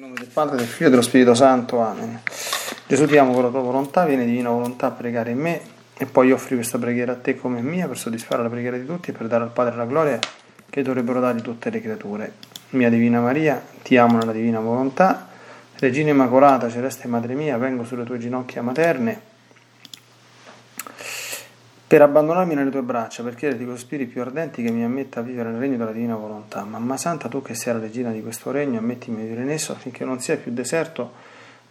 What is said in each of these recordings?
nome del Padre, del Figlio e dello Spirito Santo. Amen. Gesù ti amo con la tua volontà, viene divina volontà a pregare in me e poi offri questa preghiera a te come mia per soddisfare la preghiera di tutti e per dare al Padre la gloria che dovrebbero dargli tutte le creature. Mia Divina Maria, ti amo nella divina volontà. Regina Immacolata, Celeste Madre mia, vengo sulle tue ginocchia materne per abbandonarmi nelle tue braccia, per chiederti con spiriti più ardenti che mi ammetta a vivere nel regno della divina volontà. Mamma Santa, tu che sei la regina di questo regno, ammettimi a vivere in esso affinché non sia più deserto,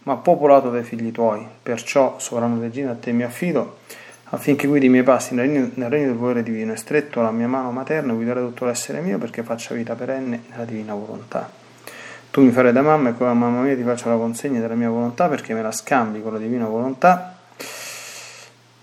ma popolato dai figli tuoi. Perciò, sovrana regina, a te mi affido, affinché guidi i miei passi nel regno, nel regno del volere divino e stretto la mia mano materna guiderai tutto l'essere mio perché faccia vita perenne nella divina volontà. Tu mi farai da mamma e come mamma mia ti faccio la consegna della mia volontà perché me la scambi con la divina volontà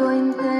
going to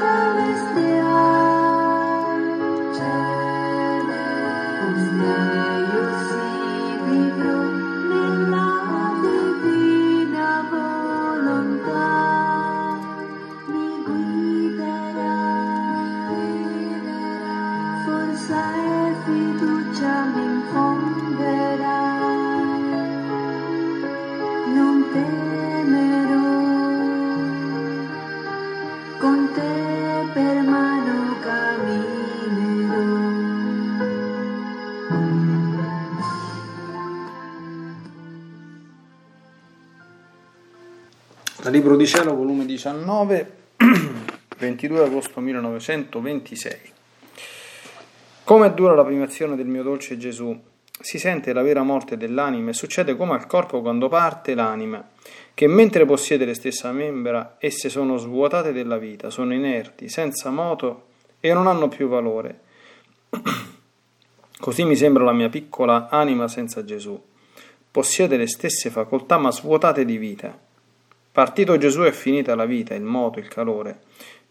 Cielo, volume 19, 22 agosto 1926. Come dura la primazione del mio dolce Gesù? Si sente la vera morte dell'anima e succede come al corpo quando parte l'anima, che mentre possiede le stesse membra, esse sono svuotate della vita, sono inerti, senza moto e non hanno più valore. Così mi sembra la mia piccola anima senza Gesù. Possiede le stesse facoltà ma svuotate di vita Partito Gesù è finita la vita, il moto, il calore.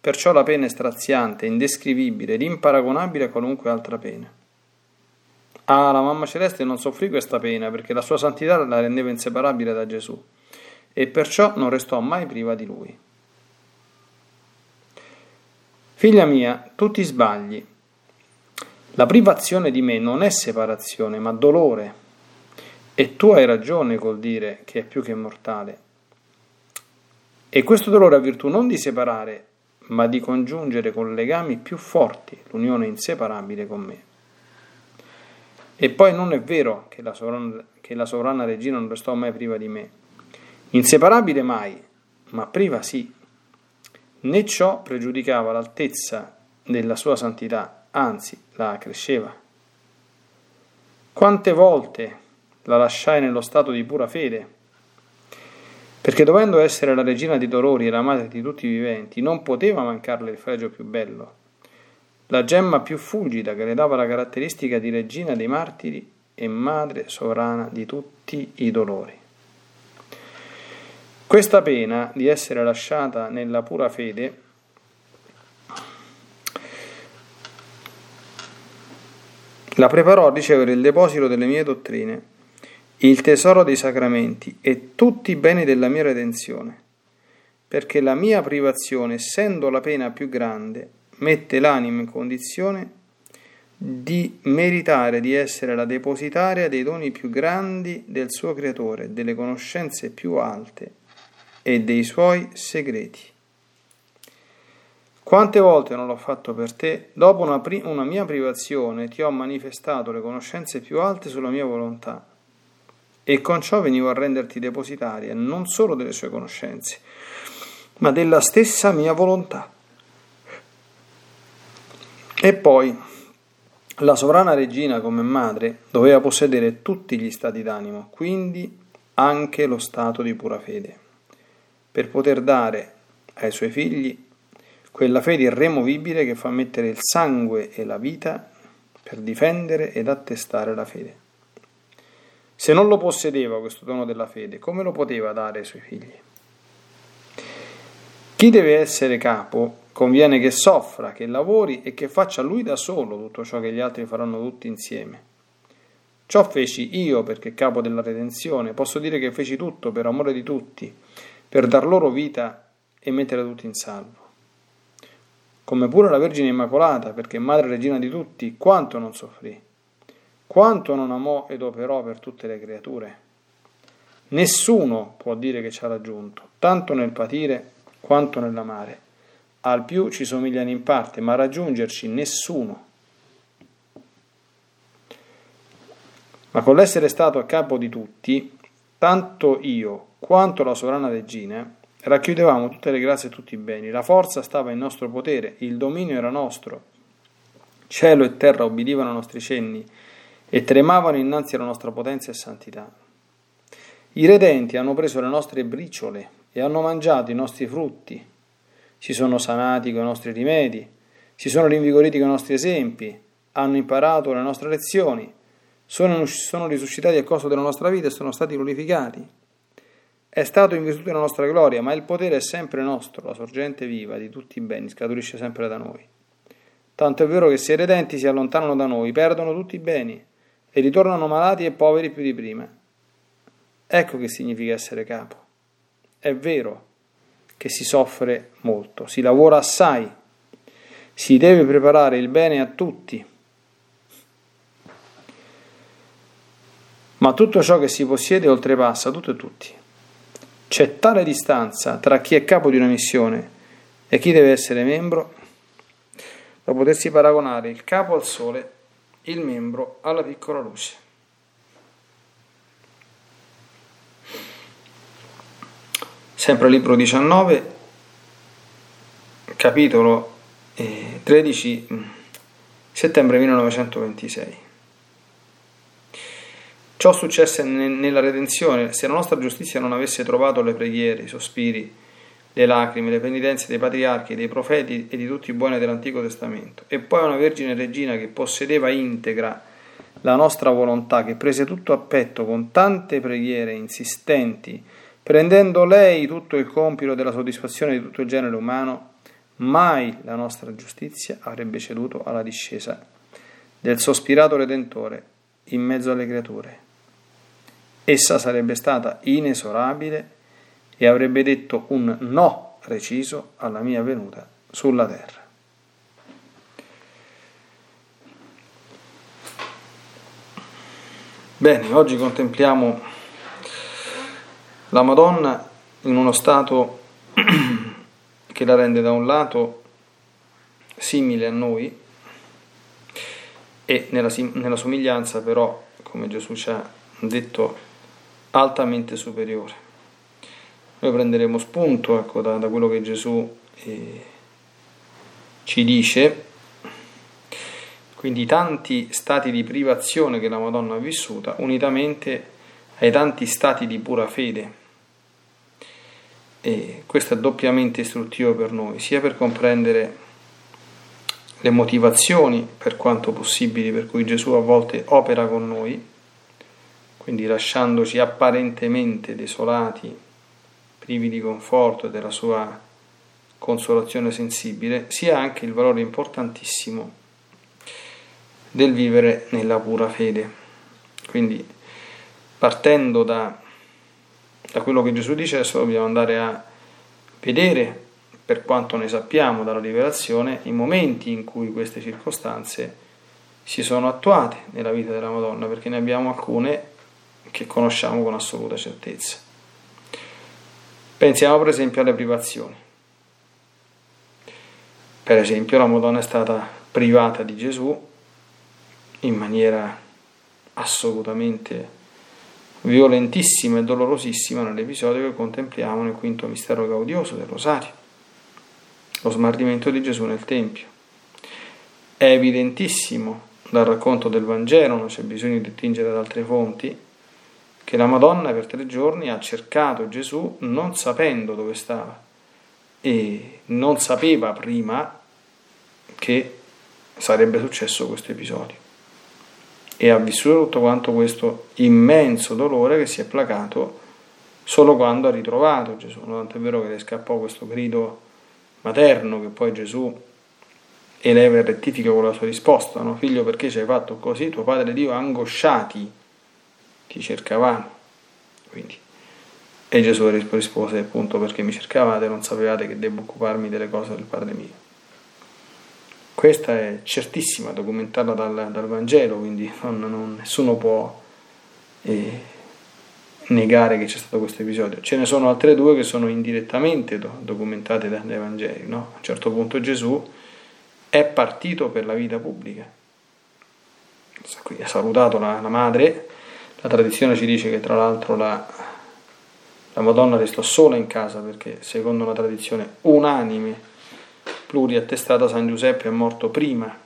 Perciò la pena è straziante, indescrivibile ed imparagonabile a qualunque altra pena. Ah, la mamma celeste non soffrì questa pena perché la sua santità la rendeva inseparabile da Gesù e perciò non restò mai priva di lui. Figlia mia, tu ti sbagli. La privazione di me non è separazione, ma dolore. E tu hai ragione col dire che è più che mortale. E questo dolore ha virtù non di separare, ma di congiungere con legami più forti l'unione inseparabile con me. E poi non è vero che la sovrana, che la sovrana regina non restò mai priva di me. Inseparabile mai, ma priva sì. Né ciò pregiudicava l'altezza della sua santità, anzi la accresceva. Quante volte la lasciai nello stato di pura fede, perché dovendo essere la regina dei dolori e la madre di tutti i viventi, non poteva mancarle il fregio più bello, la gemma più fulgida che le dava la caratteristica di regina dei martiri e madre sovrana di tutti i dolori. Questa pena di essere lasciata nella pura fede la preparò a ricevere il deposito delle mie dottrine, il tesoro dei sacramenti e tutti i beni della mia redenzione, perché la mia privazione, essendo la pena più grande, mette l'anima in condizione di meritare di essere la depositaria dei doni più grandi del suo creatore, delle conoscenze più alte e dei suoi segreti. Quante volte non l'ho fatto per te, dopo una, pri- una, mia privazione ti ho manifestato le conoscenze più alte sulla mia volontà, e con ciò venivo a renderti depositaria non solo delle sue conoscenze, ma della stessa mia volontà. E poi la sovrana regina come madre doveva possedere tutti gli stati d'animo, quindi anche lo stato di pura fede, per poter dare ai suoi figli quella fede irremovibile che fa mettere il sangue e la vita per difendere ed attestare la fede. Se non lo possedeva questo dono della fede, come lo poteva dare ai suoi figli? Chi deve essere capo Conviene che soffra, che lavori e che faccia lui da solo tutto ciò che gli altri faranno tutti insieme. Ciò feci io perché capo della redenzione, posso dire che feci tutto per amore di tutti, per dar loro vita e mettere tutti in salvo. Come pure la Vergine Immacolata, perché madre regina di tutti, quanto non soffrì, quanto non amò ed operò per tutte le creature. Nessuno può dire che ci ha raggiunto, tanto nel patire quanto nell'amare al più ci somigliano in parte, ma raggiungerci nessuno. Ma con l'essere stato a capo di tutti, tanto io quanto la sovrana regina racchiudevamo tutte le grazie e tutti i beni, la forza stava in nostro potere, il dominio era nostro, cielo e terra obbedivano ai nostri cenni e tremavano innanzi alla nostra potenza e santità. I redenti hanno preso le nostre briciole e hanno mangiato i nostri frutti, si sono sanati con i nostri rimedi, si sono rinvigoriti con i nostri esempi, hanno imparato le nostre lezioni, sono, sono risuscitati a costo della nostra vita e sono stati glorificati. È stato in virtù della nostra gloria, ma il potere è sempre nostro, la sorgente viva di tutti i beni scaturisce sempre da noi. Tanto è vero che se i redenti si allontanano da noi, perdono tutti i beni e ritornano malati e poveri più di prima. Ecco che significa essere capo. È vero che si soffre molto, si lavora assai, si deve preparare il bene a tutti. Ma tutto ciò che si possiede oltrepassa tutto e tutti. C'è tale distanza tra chi è capo di una missione e chi deve essere membro da potersi paragonare il capo al sole, il membro alla piccola luce. sempre libro 19, capitolo 13, eh, settembre 1926. Ciò successe nella redenzione se la nostra giustizia non avesse trovato le preghiere, i sospiri, le lacrime, le penitenze dei patriarchi, dei profeti e di tutti i buoni dell'Antico Testamento. E poi una Vergine Regina che possedeva integra la nostra volontà, che prese tutto a petto con tante preghiere insistenti, Prendendo lei tutto il compito della soddisfazione di tutto il genere umano, mai la nostra giustizia avrebbe ceduto alla discesa del sospirato Redentore in mezzo alle creature. Essa sarebbe stata inesorabile e avrebbe detto un no preciso alla mia venuta sulla terra. Bene, oggi contempliamo la Madonna in uno stato che la rende da un lato simile a noi e nella, nella somiglianza però, come Gesù ci ha detto, altamente superiore. Noi prenderemo spunto ecco, da, da, quello che Gesù eh, ci dice quindi tanti stati di privazione che la Madonna ha vissuta, unitamente ai tanti stati di pura fede. E questo è doppiamente istruttivo per noi, sia per comprendere le motivazioni, per quanto possibili, per cui Gesù a volte opera con noi, quindi lasciandoci apparentemente desolati, privi di conforto e della sua consolazione sensibile, sia anche il valore importantissimo del vivere nella pura fede. Quindi partendo da, da quello che Gesù dice, adesso dobbiamo andare a vedere, per quanto ne sappiamo dalla rivelazione, i momenti in cui queste circostanze si sono attuate nella vita della Madonna, perché ne abbiamo alcune che conosciamo con assoluta certezza. Pensiamo per esempio alle privazioni. Per esempio la Madonna è stata privata di Gesù in maniera assolutamente violentissima e dolorosissima nell'episodio che contempliamo nel quinto mistero gaudioso del Rosario, lo smarrimento di Gesù nel Tempio. È evidentissimo dal racconto del Vangelo, non c'è bisogno di attingere ad altre fonti, che la Madonna per tre giorni ha cercato Gesù non sapendo dove stava e non sapeva prima che sarebbe successo questo episodio e ha vissuto tutto quanto questo immenso dolore che si è placato solo quando ha ritrovato Gesù. Tanto è vero che le scappò questo grido materno che poi Gesù eleva e rettifica con la sua risposta, no? figlio perché ci hai fatto così, tuo padre e Dio angosciati ti cercavamo. Quindi, e Gesù rispose appunto perché mi cercavate non sapevate che devo occuparmi delle cose del Padre mio. Questa è certissima, documentata dal, dal Vangelo, quindi non, non, nessuno può eh, negare che c'è stato questo episodio. Ce ne sono altre due che sono indirettamente do, documentate dai, Vangeli. No? A un certo punto Gesù è partito per la vita pubblica. Ha salutato la, la madre, la tradizione ci dice che tra l'altro la, la Madonna restò sola in casa perché secondo una tradizione unanime pluriattestata San Giuseppe è morto prima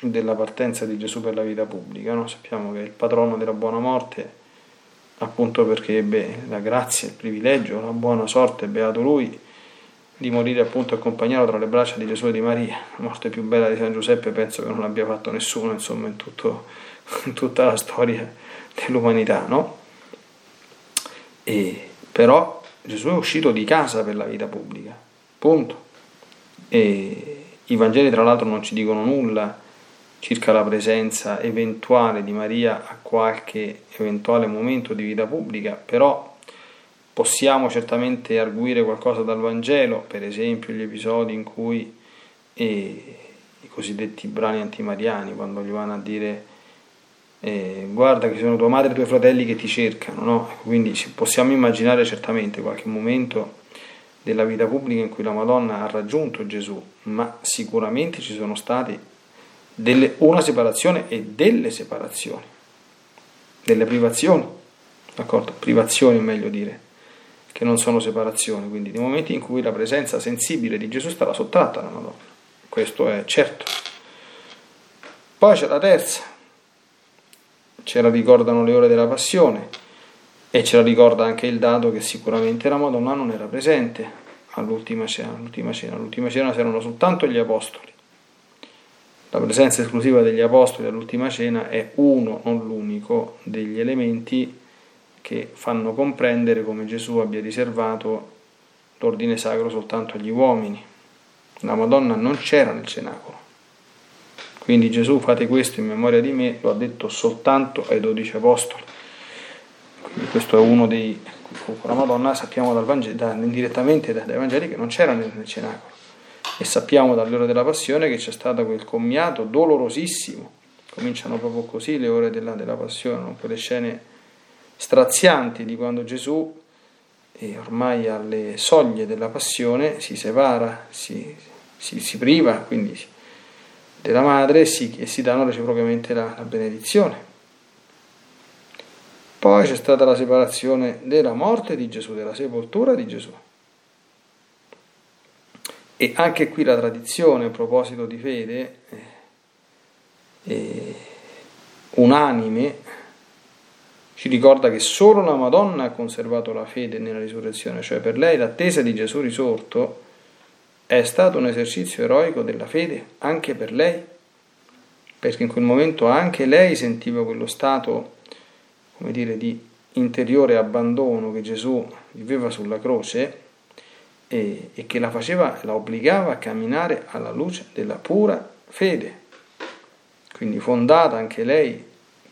della partenza di Gesù per la vita pubblica. No? Sappiamo che il patrono della buona morte, appunto perché ebbe la grazia, il privilegio, la buona sorte, beato lui, di morire appunto accompagnato tra le braccia di Gesù e di Maria. La morte più bella di San Giuseppe penso che non l'abbia fatto nessuno, insomma, in, tutto, in tutta la storia dell'umanità, no? E, però Gesù è uscito di casa per la vita pubblica, punto. E I Vangeli tra l'altro non ci dicono nulla circa la presenza eventuale di Maria a qualche eventuale momento di vita pubblica, però possiamo certamente arguire qualcosa dal Vangelo, per esempio gli episodi in cui eh, i cosiddetti brani antimariani, quando gli vanno a dire eh, guarda che sono tua madre e i tuoi fratelli che ti cercano, no? quindi possiamo immaginare certamente qualche momento della vita pubblica in cui la Madonna ha raggiunto Gesù, ma sicuramente ci sono stati delle, una separazione e delle separazioni, delle privazioni, d'accordo? Privazioni è meglio dire, che non sono separazioni, quindi nei momenti in cui la presenza sensibile di Gesù stava sottratta alla Madonna, questo è certo. Poi c'è la terza, ce la ricordano le ore della passione, e ce la ricorda anche il dato che sicuramente la Madonna non era presente all'ultima cena. All'ultima cena, all'ultima cena c'erano soltanto gli apostoli. La presenza esclusiva degli apostoli all'ultima cena è uno, non l'unico, degli elementi che fanno comprendere come Gesù abbia riservato l'ordine sacro soltanto agli uomini. La Madonna non c'era nel cenacolo. Quindi Gesù fate questo in memoria di me, lo ha detto soltanto ai dodici apostoli. Questo è uno dei la Madonna sappiamo dal Vangelo, da, indirettamente dai Vangeli che non c'era nel, cenacolo. E sappiamo dall'ora della passione che c'è stato quel commiato dolorosissimo. Cominciano proprio così le ore della, della passione, quelle scene strazianti di quando Gesù, ormai alle soglie della passione, si separa, si, si, si priva quindi della madre e si, e si danno reciprocamente la, la benedizione. Poi c'è stata la separazione della morte di Gesù, della sepoltura di Gesù. E anche qui la tradizione, a proposito di fede, eh, unanime, ci ricorda che solo la Madonna ha conservato la fede nella risurrezione, cioè per lei l'attesa di Gesù risorto è stato un esercizio eroico della fede, anche per lei, perché in quel momento anche lei sentiva quello stato come dire, di interiore abbandono che Gesù viveva sulla croce e, e che la faceva, la obbligava a camminare alla luce della pura fede. Quindi fondata anche lei,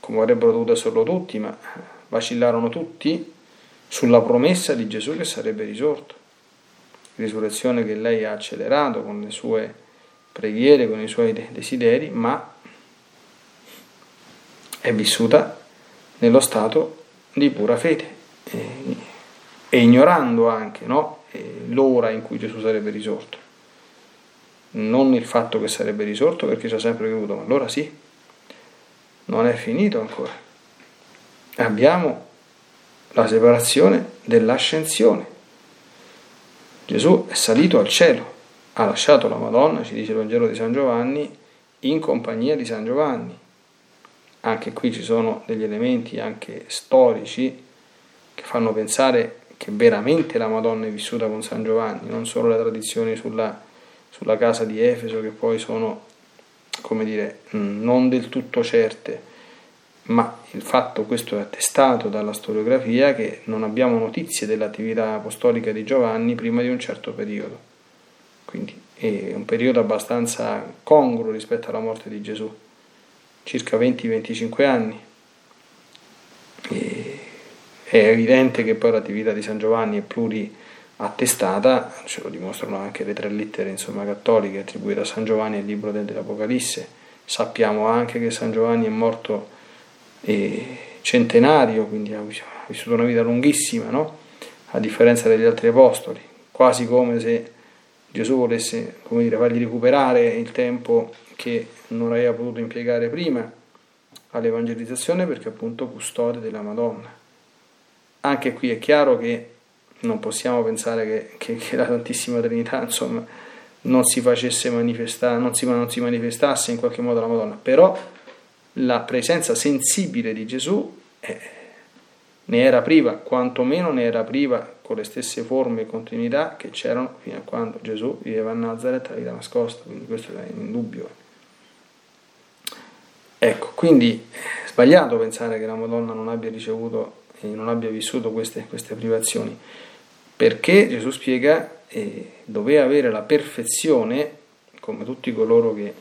come avrebbero dovuto esserlo tutti, ma vacillarono tutti sulla promessa di Gesù che sarebbe risorto. Risurrezione che lei ha accelerato con le sue preghiere, con i suoi desideri, ma è vissuta nello stato di pura fede e, ignorando anche no, l'ora in cui Gesù sarebbe risorto. Non il fatto che sarebbe risorto perché ci ha sempre creduto, ma allora sì, non è finito ancora. Abbiamo la separazione dell'ascensione. Gesù è salito al cielo, ha lasciato la Madonna, ci dice il Vangelo di San Giovanni, in compagnia di San Giovanni. Anche qui ci sono degli elementi anche storici che fanno pensare che veramente la Madonna è vissuta con San Giovanni, non solo le tradizioni sulla, sulla casa di Efeso che poi sono, come dire, non del tutto certe, ma il fatto, questo è attestato dalla storiografia, che non abbiamo notizie dell'attività apostolica di Giovanni prima di un certo periodo. Quindi è un periodo abbastanza congruo rispetto alla morte di Gesù circa 20-25 anni. E è evidente che poi l'attività di San Giovanni è pluriattestata, ce lo dimostrano anche le tre lettere insomma, cattoliche attribuite a San Giovanni il libro dell'Apocalisse. Sappiamo anche che San Giovanni è morto centenario, quindi ha vissuto una vita lunghissima, no? a differenza degli altri apostoli, quasi come se Gesù volesse come dire, fargli recuperare il tempo che non aveva potuto impiegare prima all'evangelizzazione perché appunto custode della Madonna. Anche qui è chiaro che non possiamo pensare che, che, che la Santissima Trinità insomma, non si facesse manifestare, non si, non si manifestasse in qualche modo la Madonna, però la presenza sensibile di Gesù eh, ne era priva, quantomeno ne era priva con le stesse forme e continuità che c'erano fino a quando Gesù viveva a Nazareth la vita nascosta, quindi questo è indubbio. Ecco, quindi è sbagliato pensare che la Madonna non abbia ricevuto e non abbia vissuto queste, queste privazioni, perché Gesù spiega eh, doveva avere la perfezione, come tutti coloro che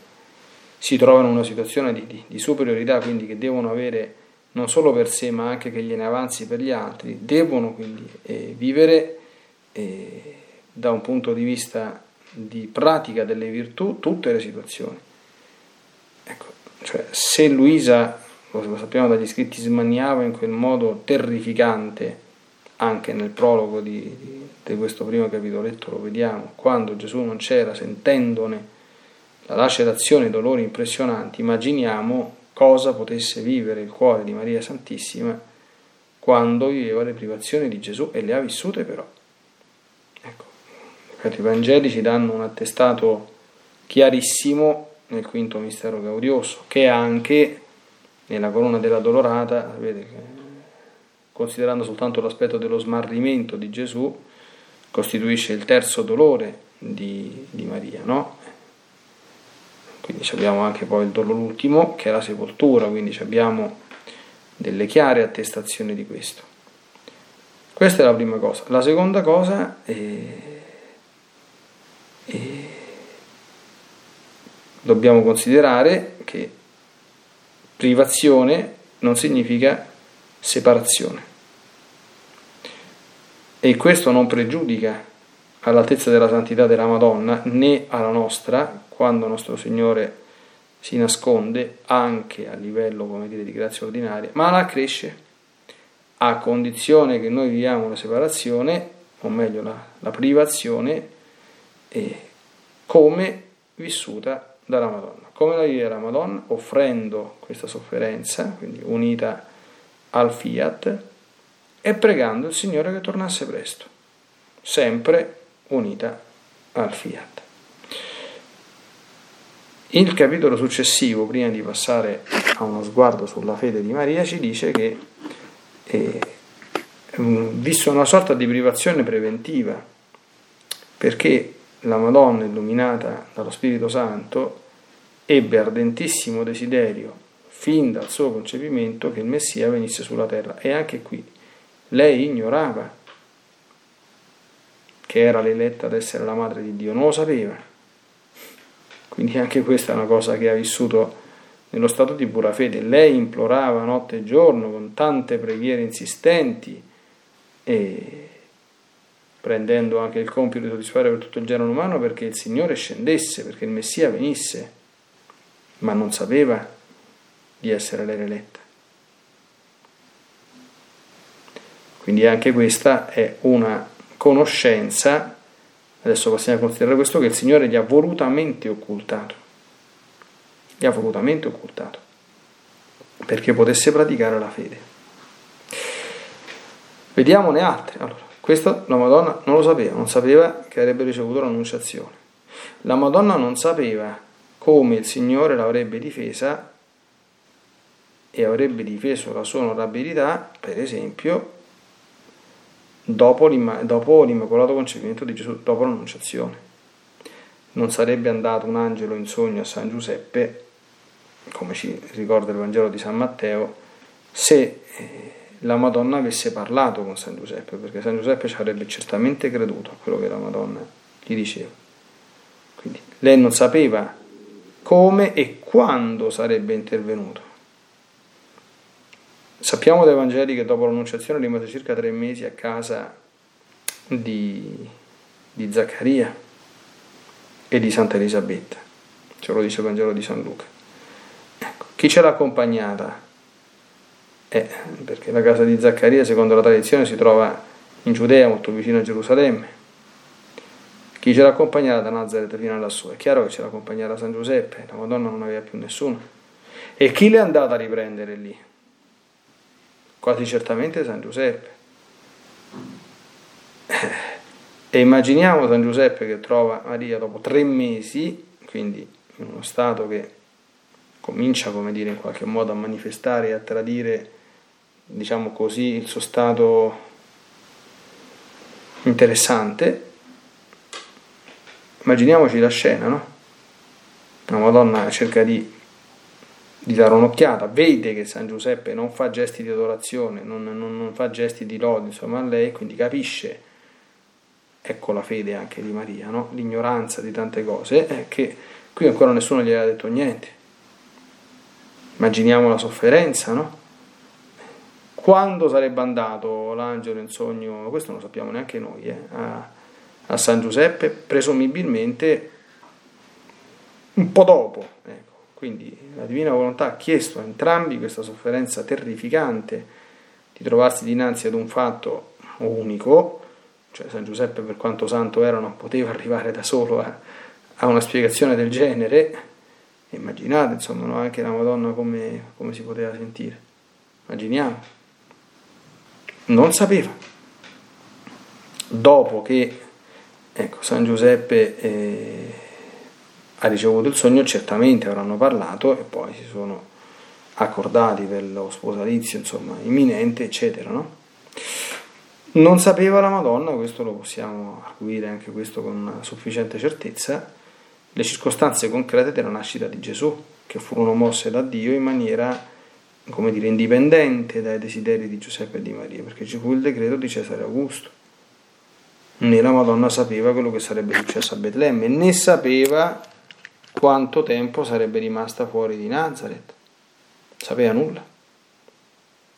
si trovano in una situazione di, di, di superiorità, quindi che devono avere non solo per sé ma anche che gliene avanzi per gli altri, devono quindi eh, vivere eh, da un punto di vista di pratica delle virtù tutte le situazioni. Ecco, cioè, se Luisa, lo sappiamo dagli scritti, smaniava in quel modo terrificante, anche nel prologo di, di, questo primo capitoletto lo vediamo, quando Gesù non c'era, sentendone la lacerazione e dolori impressionanti, immaginiamo cosa potesse vivere il cuore di Maria Santissima quando viveva le privazioni di Gesù e le ha vissute però. Ecco, i Vangeli ci danno un attestato chiarissimo nel quinto mistero gaudioso, che anche nella corona della dolorata, considerando soltanto l'aspetto dello smarrimento di Gesù, costituisce il terzo dolore di, di Maria, no? Quindi abbiamo anche poi il dolore ultimo, che è la sepoltura, quindi abbiamo delle chiare attestazioni di questo. Questa è la prima cosa. La seconda cosa è, è dobbiamo considerare che privazione non significa separazione. E questo non pregiudica all'altezza della santità della Madonna né alla nostra, quando nostro Signore si nasconde anche a livello come dire, di grazia ordinaria, ma la cresce a condizione che noi viviamo la separazione, o meglio la, la privazione, eh, come vissuta dalla Madonna. Come la vive la Madonna? Offrendo questa sofferenza, quindi unita al fiat, e pregando il Signore che tornasse presto, sempre unita al fiat. Il capitolo successivo, prima di passare a uno sguardo sulla fede di Maria, ci dice che eh, visto una sorta di privazione preventiva, perché la Madonna illuminata dallo Spirito Santo ebbe ardentissimo desiderio fin dal suo concepimento che il Messia venisse sulla terra e anche qui lei ignorava che era l'eletta ad essere la madre di Dio, non lo sapeva. Quindi anche questa è una cosa che ha vissuto nello stato di pura fede. Lei implorava notte e giorno con tante preghiere insistenti e prendendo anche il compito di soddisfare per tutto il genere umano perché il Signore scendesse, perché il Messia venisse, ma non sapeva di essere l'eletta. Quindi anche questa è una conoscenza, adesso possiamo considerare questo, che il Signore gli ha volutamente occultato, gli ha volutamente occultato, perché potesse praticare la fede. Vediamone altre. Allora, questo la Madonna non lo sapeva, non sapeva che avrebbe ricevuto l'annunciazione. La Madonna non sapeva come il Signore l'avrebbe difesa e avrebbe difeso la sua onorabilità, per esempio, dopo, l'imma- dopo l'immacolato concepimento di Gesù, dopo l'annunciazione. Non sarebbe andato un angelo in sogno a San Giuseppe, come ci ricorda il Vangelo di San Matteo, se eh, la Madonna avesse parlato con San Giuseppe, perché San Giuseppe ci avrebbe certamente creduto a quello che la Madonna gli diceva. Quindi lei non sapeva come e quando sarebbe intervenuto. Sappiamo dai Vangeli che dopo l'annunciazione rimase circa tre mesi a casa di, di Zaccaria e di Santa Elisabetta, ce lo dice il Vangelo di San Luca. Ecco, chi ce l'ha accompagnata? Eh, perché la casa di Zaccaria, secondo la tradizione, si trova in Giudea, molto vicino a Gerusalemme. Chi ce l'ha accompagnata da Nazareth fino a lassù? È chiaro che ce l'ha accompagnata San Giuseppe, la Madonna non aveva più nessuno. E chi l'è andata a riprendere lì? Quasi certamente San Giuseppe. E immaginiamo San Giuseppe che trova Maria dopo tre mesi, quindi in uno stato che comincia, come dire, in qualche modo a manifestare e a tradire, diciamo così, il suo stato interessante. Immaginiamoci la scena, no? Una Madonna cerca di di dare un'occhiata, vede che San Giuseppe non fa gesti di adorazione, non, non, non fa gesti di lode, insomma, a lei, quindi capisce, ecco la fede anche di Maria, no? l'ignoranza di tante cose, è che qui ancora nessuno gli aveva detto niente. Immaginiamo la sofferenza, no? Quando sarebbe andato l'angelo in sogno, questo non lo sappiamo neanche noi, eh, a, a San Giuseppe, presumibilmente un po' dopo, ecco quindi la Divina Volontà ha chiesto a entrambi questa sofferenza terrificante di trovarsi dinanzi ad un fatto unico, cioè San Giuseppe per quanto santo era non poteva arrivare da solo a, a una spiegazione del genere, immaginate insomma no? anche la Madonna come, come si poteva sentire, immaginiamo, non sapeva. Dopo che ecco, San Giuseppe... Eh, ha ricevuto il sogno, certamente avranno parlato e poi si sono accordati per lo sposalizio, insomma, imminente, eccetera, no? Non sapeva la Madonna, questo lo possiamo arguire anche questo con sufficiente certezza, le circostanze concrete della nascita di Gesù, che furono mosse da Dio in maniera, come dire, indipendente dai desideri di Giuseppe e di Maria, perché ci fu il decreto di Cesare Augusto. Né la Madonna sapeva quello che sarebbe successo a Betlemme, né sapeva quanto tempo sarebbe rimasta fuori di Nazareth. Sapeva nulla.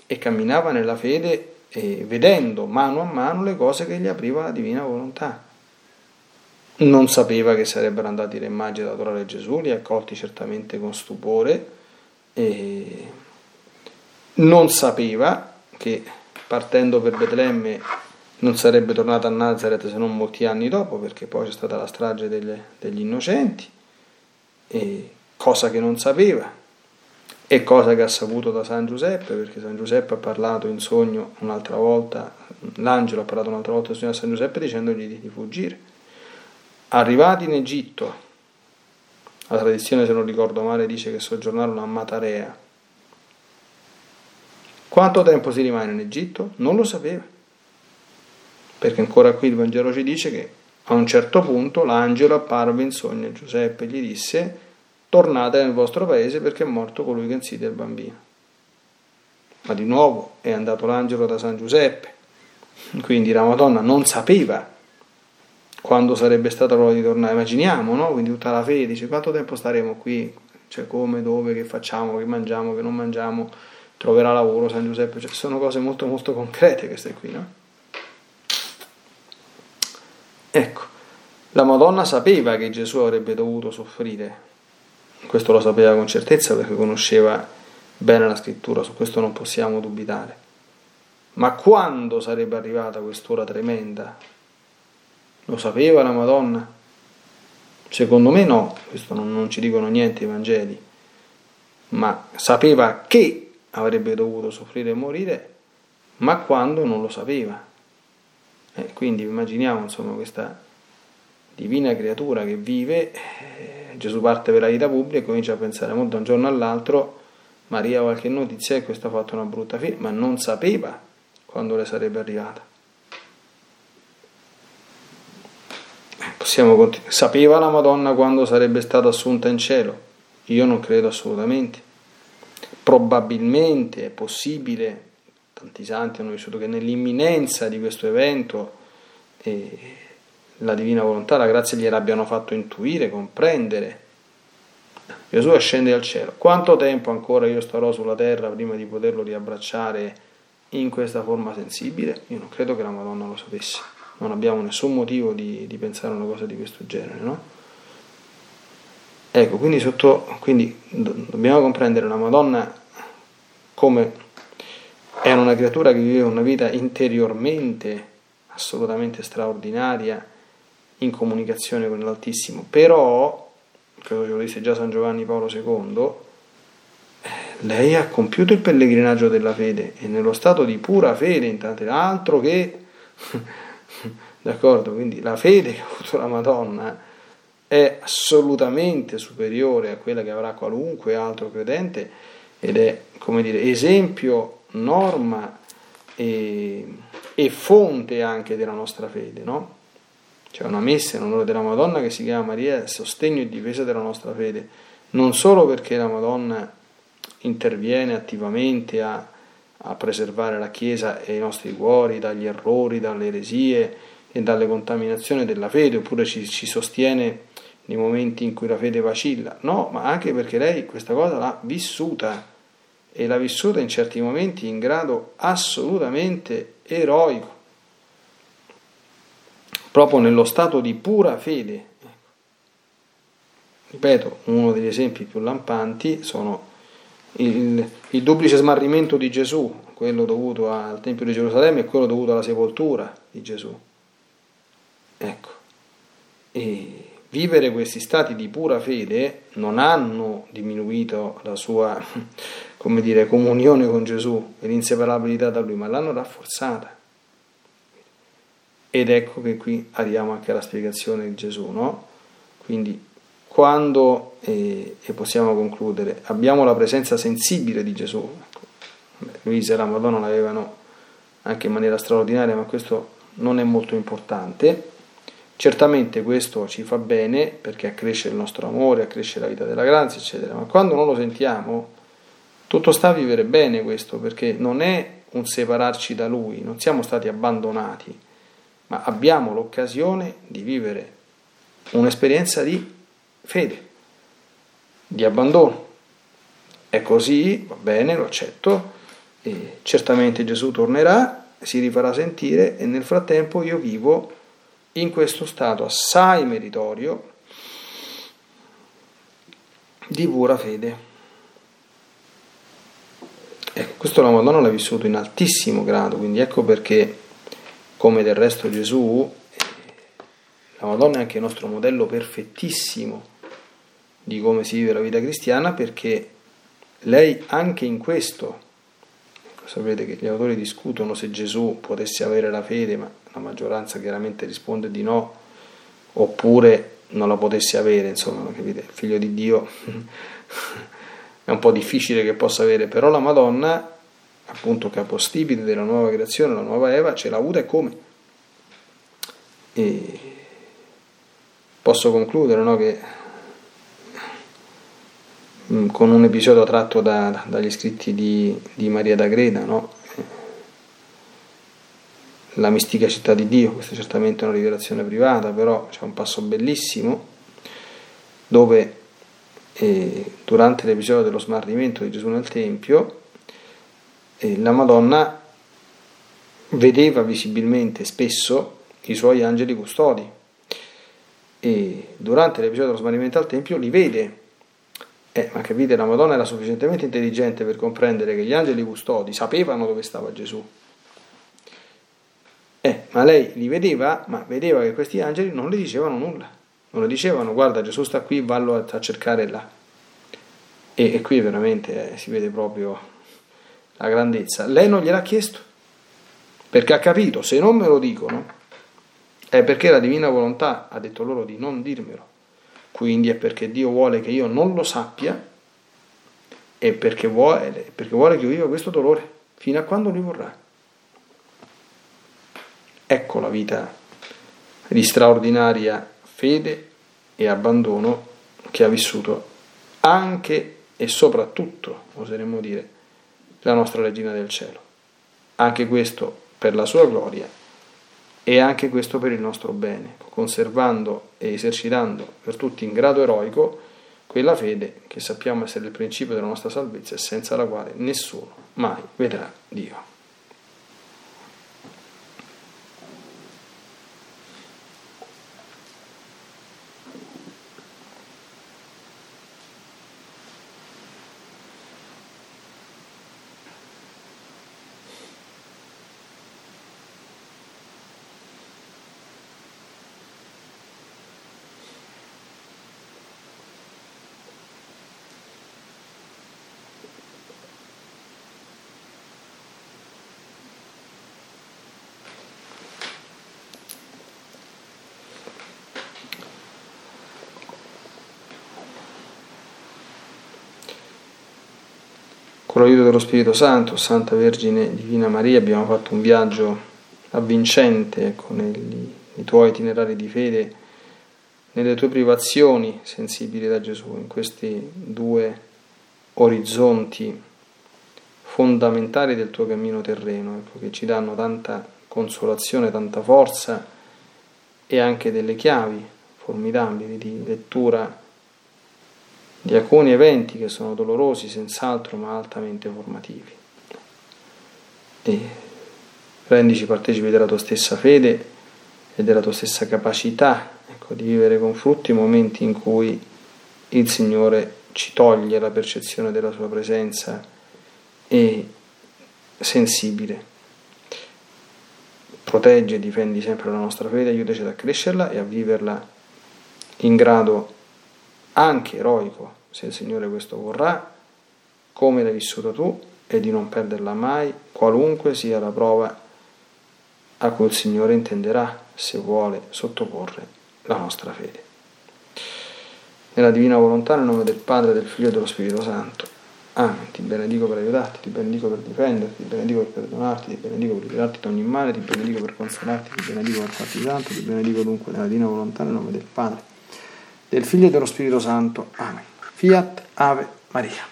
E camminava nella fede eh, vedendo mano a mano le cose che gli apriva la divina volontà. non sapeva che sarebbero andati re magi ad adorare Gesù, li accolti certamente con stupore e non sapeva che partendo per Betlemme non sarebbe tornato a Nazareth se non molti anni dopo, perché poi c'è stata la strage degli, degli innocenti, cosa che non sapeva e cosa che ha saputo da San Giuseppe, perché San Giuseppe ha parlato in sogno un'altra volta, l'angelo ha parlato un'altra volta in sogno a San Giuseppe dicendogli di, di fuggire Arrivati in Egitto, la tradizione, se non ricordo male, dice che soggiornarono a Matarea. Quanto tempo si rimane in Egitto? Non lo sapeva. Perché ancora qui il Vangelo ci dice che a un certo punto l'angelo apparve in sogno a Giuseppe e gli disse tornate nel vostro paese perché è morto colui che insidia il bambino. Ma di nuovo è andato l'angelo da San Giuseppe. Quindi la Madonna non sapeva quando sarebbe stata l'ora di tornare. Immaginiamo, no? Quindi tutta la fede, dice quanto tempo staremo qui? Cioè come, dove, che facciamo, che mangiamo, che non mangiamo, troverà lavoro San Giuseppe, cioè, sono cose molto molto concrete queste qui, no? Ecco, la Madonna sapeva che Gesù avrebbe dovuto soffrire, questo lo sapeva con certezza perché conosceva bene la scrittura, su questo non possiamo dubitare. Ma quando sarebbe arrivata quest'ora tremenda lo sapeva la Madonna? Secondo me no, questo non, non ci dicono niente i Vangeli, ma sapeva che avrebbe dovuto soffrire e morire, ma quando non lo sapeva. Eh, quindi immaginiamo insomma questa divina creatura che vive, eh, Gesù parte per la vita pubblica e comincia a pensare da un giorno all'altro, Maria qualche notizia e questo ha fatto una brutta fine, ma non sapeva quando le sarebbe arrivata. Possiamo continuare. Sapeva la Madonna quando sarebbe stata assunta in cielo? Io non credo assolutamente. Probabilmente è possibile, tanti santi hanno vissuto che nell'imminenza di questo evento eh, la divina volontà, la grazia gliel'abbiano fatto intuire, comprendere. Gesù ascende al cielo. Quanto tempo ancora io starò sulla terra prima di poterlo riabbracciare in questa forma sensibile? Io non credo che la Madonna lo sapesse non abbiamo nessun motivo di, di pensare una cosa di questo genere, no? Ecco, quindi, sotto, quindi dobbiamo comprendere la Madonna come è una creatura che vive una vita interiormente assolutamente straordinaria in comunicazione con l'Altissimo, però, credo ce lo disse già San Giovanni Paolo II, eh, lei ha compiuto il pellegrinaggio della fede e nello stato di pura fede, intanto altro che D'accordo? Quindi la fede che ha avuto la Madonna è assolutamente superiore a quella che avrà qualunque altro credente ed è, come dire, esempio, norma e, e fonte anche della nostra fede, no? C'è una messa in onore della Madonna che si chiama Maria, sostegno e difesa della nostra fede, non solo perché la Madonna interviene attivamente a, a preservare la Chiesa e i nostri cuori dagli errori, dalle eresie, e dalle contaminazioni della fede, oppure ci, ci sostiene nei momenti in cui la fede vacilla. No, ma anche perché lei questa cosa l'ha vissuta e l'ha vissuta in certi momenti in grado assolutamente eroico, proprio nello stato di pura fede. Ripeto, uno degli esempi più lampanti sono il, il duplice smarrimento di Gesù, quello dovuto al Tempio di Gerusalemme e quello dovuto alla sepoltura di Gesù. Ecco, e vivere questi stati di pura fede non hanno diminuito la sua, come dire, comunione con Gesù e l'inseparabilità da lui, ma l'hanno rafforzata. Ed ecco che qui arriviamo anche alla spiegazione di Gesù, no? Quindi quando, eh, e possiamo concludere, abbiamo la presenza sensibile di Gesù, ecco, Luisa e la Madonna l'avevano anche in maniera straordinaria, ma questo non è molto importante, Certamente questo ci fa bene perché accresce il nostro amore, accresce la vita della grazia, eccetera, ma quando non lo sentiamo, tutto sta a vivere bene questo, perché non è un separarci da Lui, non siamo stati abbandonati, ma abbiamo l'occasione di vivere un'esperienza di fede, di abbandono. È così, va bene, lo accetto, certamente Gesù tornerà, si rifarà sentire e nel frattempo io vivo in questo stato assai meritorio di pura fede. Ecco, questo la Madonna l'ha vissuto in altissimo grado, quindi ecco perché, come del resto Gesù, la Madonna è anche il nostro modello perfettissimo di come si vive la vita cristiana, perché lei anche in questo, ecco, sapete che gli autori discutono se Gesù potesse avere la fede, ma la maggioranza chiaramente risponde di no, oppure non la potesse avere, insomma, capite? Il figlio di Dio è un po' difficile che possa avere, però la Madonna, appunto capostipite della nuova creazione, la nuova Eva, ce l'ha avuta e come? E posso concludere no, che mm, con un episodio tratto da, dagli scritti di, di Maria d'Agreda, no? La mistica città di Dio, questa è certamente una rivelazione privata, però c'è un passo bellissimo dove eh, durante l'episodio dello smarrimento di Gesù nel Tempio eh, la Madonna vedeva visibilmente spesso i suoi angeli custodi e durante l'episodio dello smarrimento al Tempio li vede. Eh, ma capite, la Madonna era sufficientemente intelligente per comprendere che gli angeli custodi sapevano dove stava Gesù eh, ma lei li vedeva, ma vedeva che questi angeli non le dicevano nulla. Non le dicevano, guarda Gesù sta qui, vallo a, a cercare là. E, e qui veramente eh, si vede proprio la grandezza. Lei non gliel'ha chiesto, perché ha capito, se non me lo dicono, è perché la divina volontà ha detto loro di non dirmelo. Quindi è perché Dio vuole che io non lo sappia e perché vuole, perché vuole che io viva questo dolore fino a quando lui vorrà. Ecco la vita di straordinaria fede e abbandono che ha vissuto anche e soprattutto, oseremmo dire, la nostra Regina del Cielo. Anche questo per la sua gloria e anche questo per il nostro bene, conservando e esercitando per tutti in grado eroico quella fede che sappiamo essere il principio della nostra salvezza e senza la quale nessuno mai vedrà Dio. Con l'aiuto dello Spirito Santo, Santa Vergine Divina Maria, abbiamo fatto un viaggio avvincente con i tuoi itinerari di fede, nelle tue privazioni sensibili da Gesù, in questi due orizzonti fondamentali del tuo cammino terreno, ecco, che ci danno tanta consolazione, tanta forza e anche delle chiavi formidabili di lettura di alcuni eventi che sono dolorosi senz'altro ma altamente formativi. E rendici partecipi della tua stessa fede e della tua stessa capacità ecco, di vivere con frutti i momenti in cui il Signore ci toglie la percezione della sua presenza e sensibile. Protegge e difendi sempre la nostra fede, aiutaci a crescerla e a viverla in grado anche eroico, se il Signore questo vorrà, come l'hai vissuto tu e di non perderla mai, qualunque sia la prova a cui il Signore intenderà, se vuole sottoporre la nostra fede. Nella divina volontà, nel nome del Padre, del Figlio e dello Spirito Santo. Amen. Ti benedico per aiutarti, ti benedico per difenderti, ti benedico per perdonarti, ti benedico per liberarti da ogni male, ti benedico per consolarti, ti benedico per farti tanto, ti benedico dunque nella divina volontà, nel nome del Padre del Figlio e dello Spirito Santo. Amen. Fiat Ave Maria.